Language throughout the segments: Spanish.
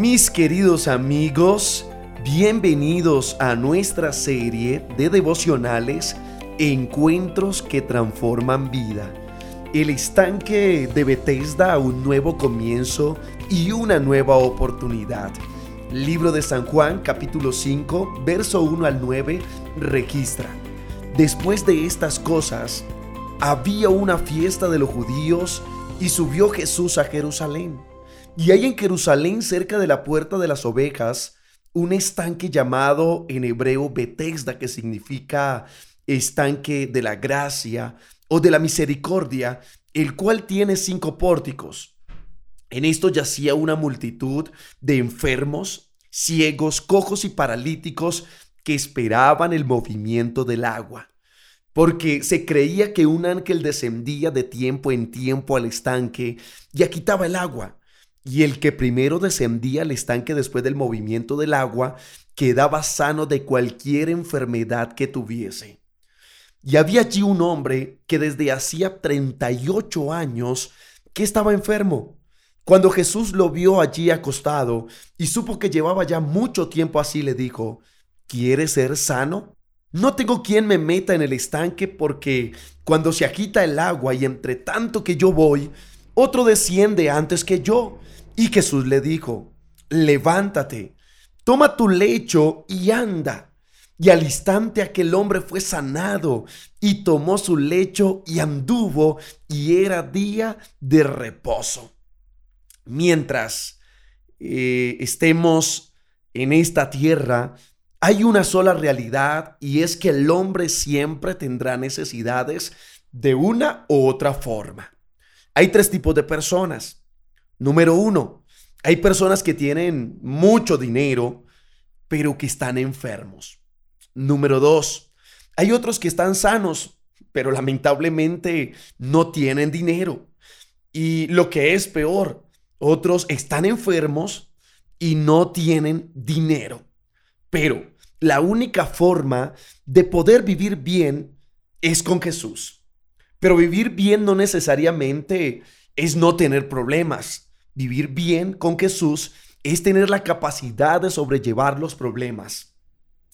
Mis queridos amigos, bienvenidos a nuestra serie de devocionales Encuentros que transforman vida. El estanque de Bethesda, un nuevo comienzo y una nueva oportunidad. Libro de San Juan, capítulo 5, verso 1 al 9, registra. Después de estas cosas, había una fiesta de los judíos y subió Jesús a Jerusalén. Y hay en Jerusalén, cerca de la puerta de las ovejas, un estanque llamado en hebreo Betesda, que significa estanque de la gracia o de la misericordia, el cual tiene cinco pórticos. En esto yacía una multitud de enfermos, ciegos, cojos y paralíticos que esperaban el movimiento del agua, porque se creía que un ángel descendía de tiempo en tiempo al estanque y quitaba el agua y el que primero descendía al estanque después del movimiento del agua quedaba sano de cualquier enfermedad que tuviese. Y había allí un hombre que desde hacía 38 años que estaba enfermo. Cuando Jesús lo vio allí acostado y supo que llevaba ya mucho tiempo así, le dijo, ¿quieres ser sano? No tengo quien me meta en el estanque porque cuando se agita el agua y entre tanto que yo voy, otro desciende antes que yo. Y Jesús le dijo, levántate, toma tu lecho y anda. Y al instante aquel hombre fue sanado y tomó su lecho y anduvo y era día de reposo. Mientras eh, estemos en esta tierra, hay una sola realidad y es que el hombre siempre tendrá necesidades de una u otra forma. Hay tres tipos de personas Número uno, hay personas que tienen mucho dinero, pero que están enfermos. Número dos, hay otros que están sanos, pero lamentablemente no tienen dinero. Y lo que es peor, otros están enfermos y no tienen dinero. Pero la única forma de poder vivir bien es con Jesús. Pero vivir bien no necesariamente es no tener problemas. Vivir bien con Jesús es tener la capacidad de sobrellevar los problemas.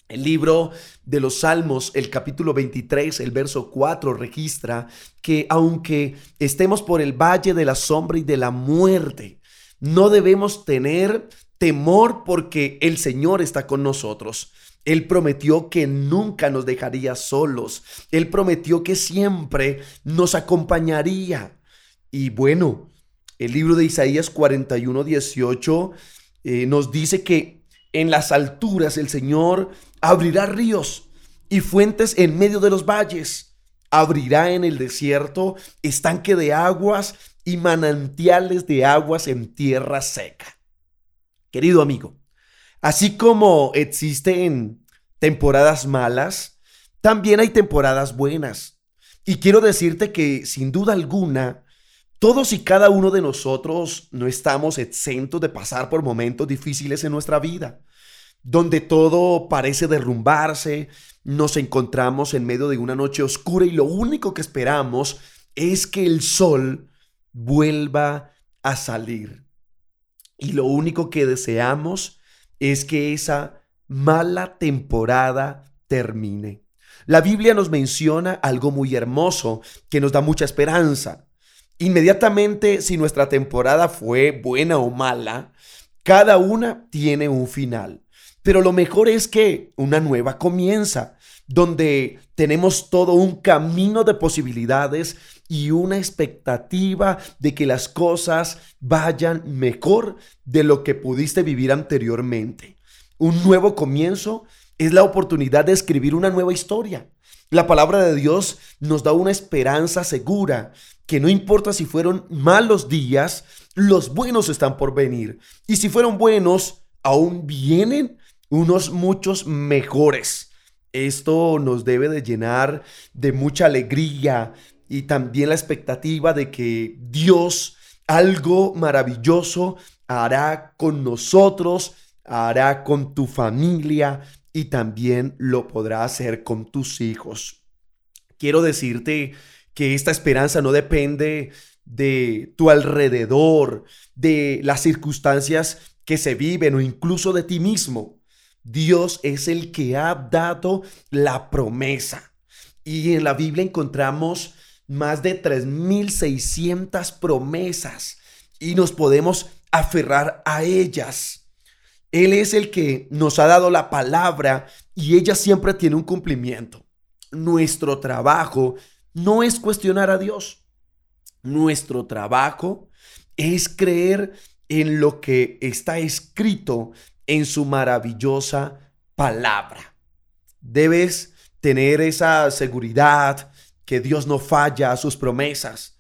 El libro de los Salmos, el capítulo 23, el verso 4, registra que aunque estemos por el valle de la sombra y de la muerte, no debemos tener temor porque el Señor está con nosotros. Él prometió que nunca nos dejaría solos. Él prometió que siempre nos acompañaría. Y bueno, el libro de Isaías 41, 18 eh, nos dice que en las alturas el Señor abrirá ríos y fuentes en medio de los valles. Abrirá en el desierto estanque de aguas y manantiales de aguas en tierra seca. Querido amigo, así como existen temporadas malas, también hay temporadas buenas. Y quiero decirte que sin duda alguna, todos y cada uno de nosotros no estamos exentos de pasar por momentos difíciles en nuestra vida, donde todo parece derrumbarse, nos encontramos en medio de una noche oscura y lo único que esperamos es que el sol vuelva a salir. Y lo único que deseamos es que esa mala temporada termine. La Biblia nos menciona algo muy hermoso que nos da mucha esperanza. Inmediatamente, si nuestra temporada fue buena o mala, cada una tiene un final. Pero lo mejor es que una nueva comienza, donde tenemos todo un camino de posibilidades y una expectativa de que las cosas vayan mejor de lo que pudiste vivir anteriormente. Un nuevo comienzo es la oportunidad de escribir una nueva historia. La palabra de Dios nos da una esperanza segura que no importa si fueron malos días, los buenos están por venir. Y si fueron buenos, aún vienen unos muchos mejores. Esto nos debe de llenar de mucha alegría y también la expectativa de que Dios algo maravilloso hará con nosotros, hará con tu familia y también lo podrá hacer con tus hijos. Quiero decirte que esta esperanza no depende de tu alrededor, de las circunstancias que se viven o incluso de ti mismo. Dios es el que ha dado la promesa. Y en la Biblia encontramos más de 3.600 promesas y nos podemos aferrar a ellas. Él es el que nos ha dado la palabra y ella siempre tiene un cumplimiento. Nuestro trabajo no es cuestionar a Dios. Nuestro trabajo es creer en lo que está escrito en su maravillosa palabra. Debes tener esa seguridad que Dios no falla a sus promesas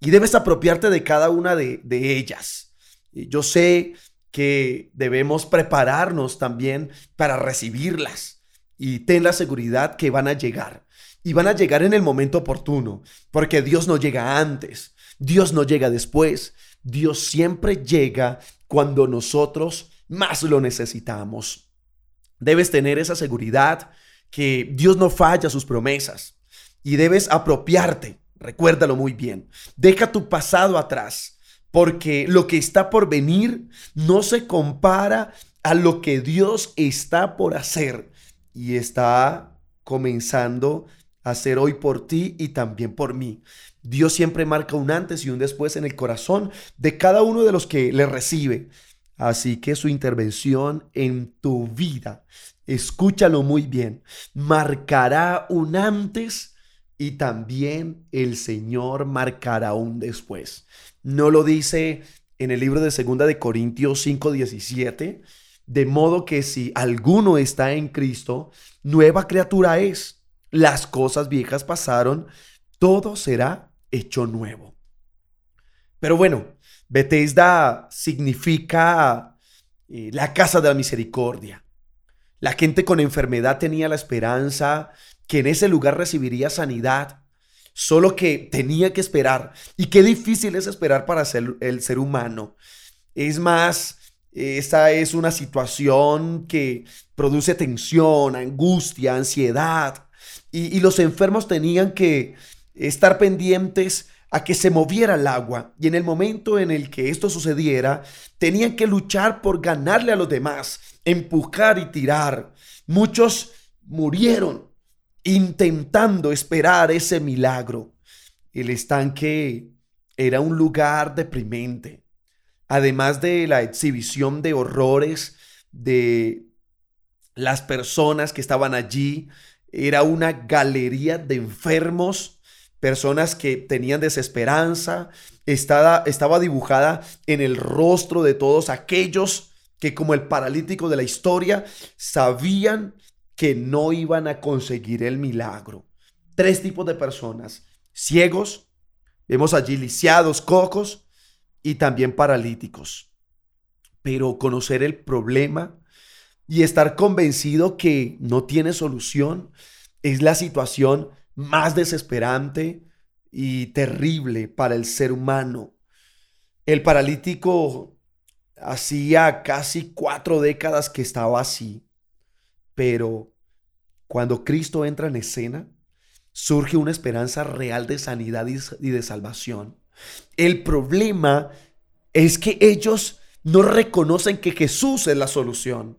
y debes apropiarte de cada una de, ellas. Yo sé que debemos prepararnos también para recibirlas y ten la seguridad que van a llegar. Y van a llegar en el momento oportuno, porque Dios no llega antes, Dios no llega después, Dios siempre llega cuando nosotros más lo necesitamos. Debes tener esa seguridad que Dios no falla sus promesas y debes apropiarte, recuérdalo muy bien. Deja tu pasado atrás, porque lo que está por venir no se compara a lo que Dios está por hacer y está comenzando hacer hoy por ti y también por mí. Dios siempre marca un antes y un después en el corazón de cada uno de los que le recibe. Así que su intervención en tu vida, escúchalo muy bien, marcará un antes y también el Señor marcará un después. No lo dice en el libro de Segunda de Corintios 5:17, de modo que si alguno está en Cristo, nueva criatura es. Las cosas viejas pasaron, todo será hecho nuevo. Pero bueno, Bethesda significa eh, la casa de la misericordia. La gente con enfermedad tenía la esperanza que en ese lugar recibiría sanidad, solo que tenía que esperar. Y qué difícil es esperar para el ser humano. Es más, esta es una situación que produce tensión, angustia, ansiedad. Y los enfermos tenían que estar pendientes a que se moviera el agua y en el momento en el que esto sucediera, tenían que luchar por ganarle a los demás, empujar y tirar. Muchos murieron intentando esperar ese milagro. El estanque era un lugar deprimente, además de la exhibición de horrores de las personas que estaban allí, era una galería de enfermos personas que tenían desesperanza, estaba, estaba dibujada en el rostro de todos aquellos que como el paralítico de la historia sabían que no iban a conseguir el milagro. Tres tipos de personas, ciegos, vemos allí lisiados, cocos y también paralíticos. Pero conocer el problema y estar convencido que no tiene solución es la situación más desesperante y terrible para el ser humano. El paralítico hacía casi cuatro décadas que estaba así, pero cuando Cristo entra en escena, surge una esperanza real de sanidad y de salvación. El problema es que ellos no reconocen que Jesús es la solución.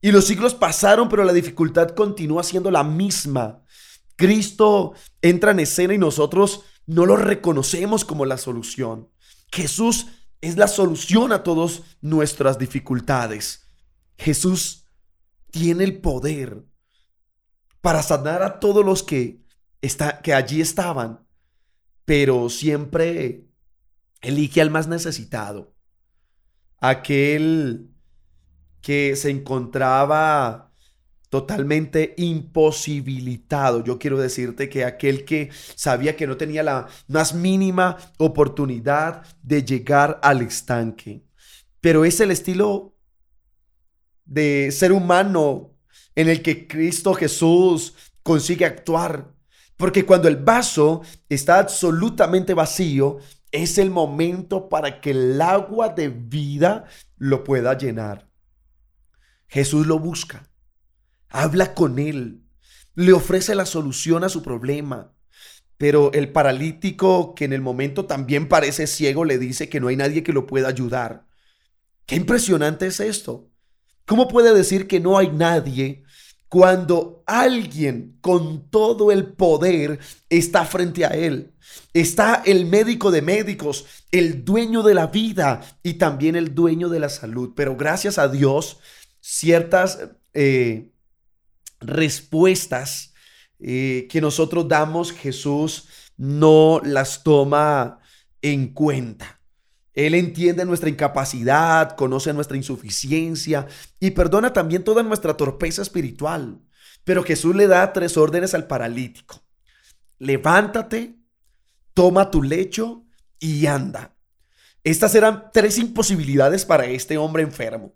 Y los siglos pasaron, pero la dificultad continúa siendo la misma. Cristo entra en escena y nosotros no lo reconocemos como la solución. Jesús es la solución a todas nuestras dificultades. Jesús tiene el poder para sanar a todos los que, está, que allí estaban, pero siempre elige al más necesitado, aquel que se encontraba totalmente imposibilitado. Yo quiero decirte que aquel que sabía que no tenía la más mínima oportunidad de llegar al estanque. Pero es el estilo de ser humano en el que Cristo Jesús consigue actuar. Porque cuando el vaso está absolutamente vacío, es el momento para que el agua de vida lo pueda llenar. Jesús lo busca habla con él, le ofrece la solución a su problema. Pero el paralítico, que en el momento también parece ciego, le dice que no hay nadie que lo pueda ayudar. Qué impresionante es esto. ¿Cómo puede decir que no hay nadie cuando alguien con todo el poder está frente a él? Está el médico de médicos, el dueño de la vida y también el dueño de la salud. Pero gracias a Dios, ciertas eh, respuestas eh, que nosotros damos, Jesús no las toma en cuenta. Él entiende nuestra incapacidad, conoce nuestra insuficiencia y perdona también toda nuestra torpeza espiritual. Pero Jesús le da tres órdenes al paralítico. Levántate, toma tu lecho y anda. Estas eran tres imposibilidades para este hombre enfermo.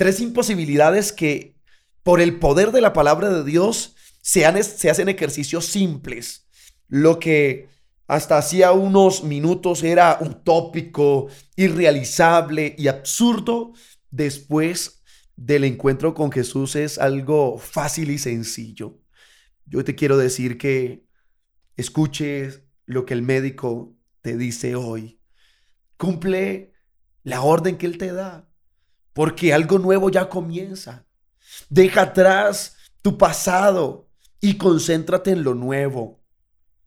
Tres imposibilidades que por el poder de la palabra de Dios se, se hacen ejercicios simples. Lo que hasta hacía unos minutos era utópico, irrealizable y absurdo, después del encuentro con Jesús es algo fácil y sencillo. Yo te quiero decir que escuches lo que el médico te dice hoy. Cumple la orden que él te da, porque algo nuevo ya comienza. Deja atrás tu pasado y concéntrate en lo nuevo.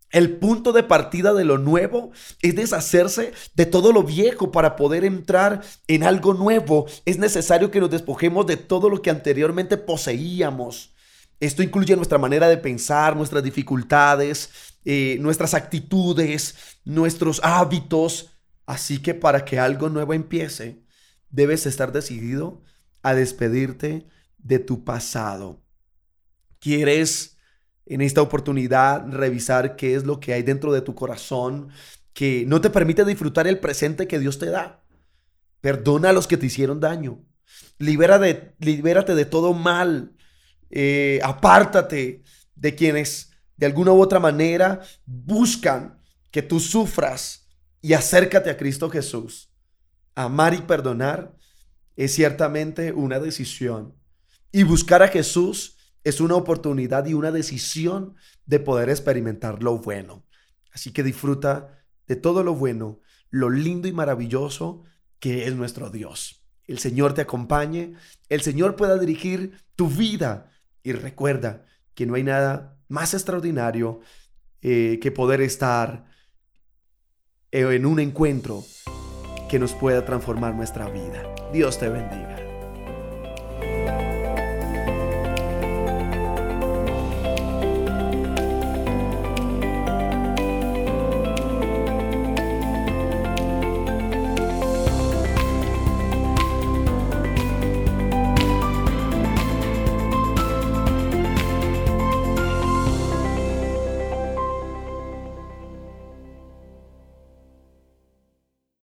El punto de partida de lo nuevo es deshacerse de todo lo viejo para poder entrar en algo nuevo. Es necesario que nos despojemos de todo lo que anteriormente poseíamos. Esto incluye nuestra manera de pensar, nuestras dificultades, eh, nuestras actitudes, nuestros hábitos. Así que para que algo nuevo empiece, debes estar decidido a despedirte de tu pasado. ¿Quieres en esta oportunidad revisar qué es lo que hay dentro de tu corazón que no te permite disfrutar el presente que Dios te da. Perdona a los que te hicieron daño. Libera de, libérate de todo mal. Eh, apártate de quienes de alguna u otra manera buscan que tú sufras y acércate a Cristo Jesús. Amar y perdonar es ciertamente una decisión. Y buscar a Jesús es una oportunidad y una decisión de poder experimentar lo bueno. Así que disfruta de todo lo bueno, lo lindo y maravilloso que es nuestro Dios. El Señor te acompañe, el Señor pueda dirigir tu vida y recuerda que no hay nada más extraordinario eh, que poder estar en un encuentro que nos pueda transformar nuestra vida. Dios te bendiga.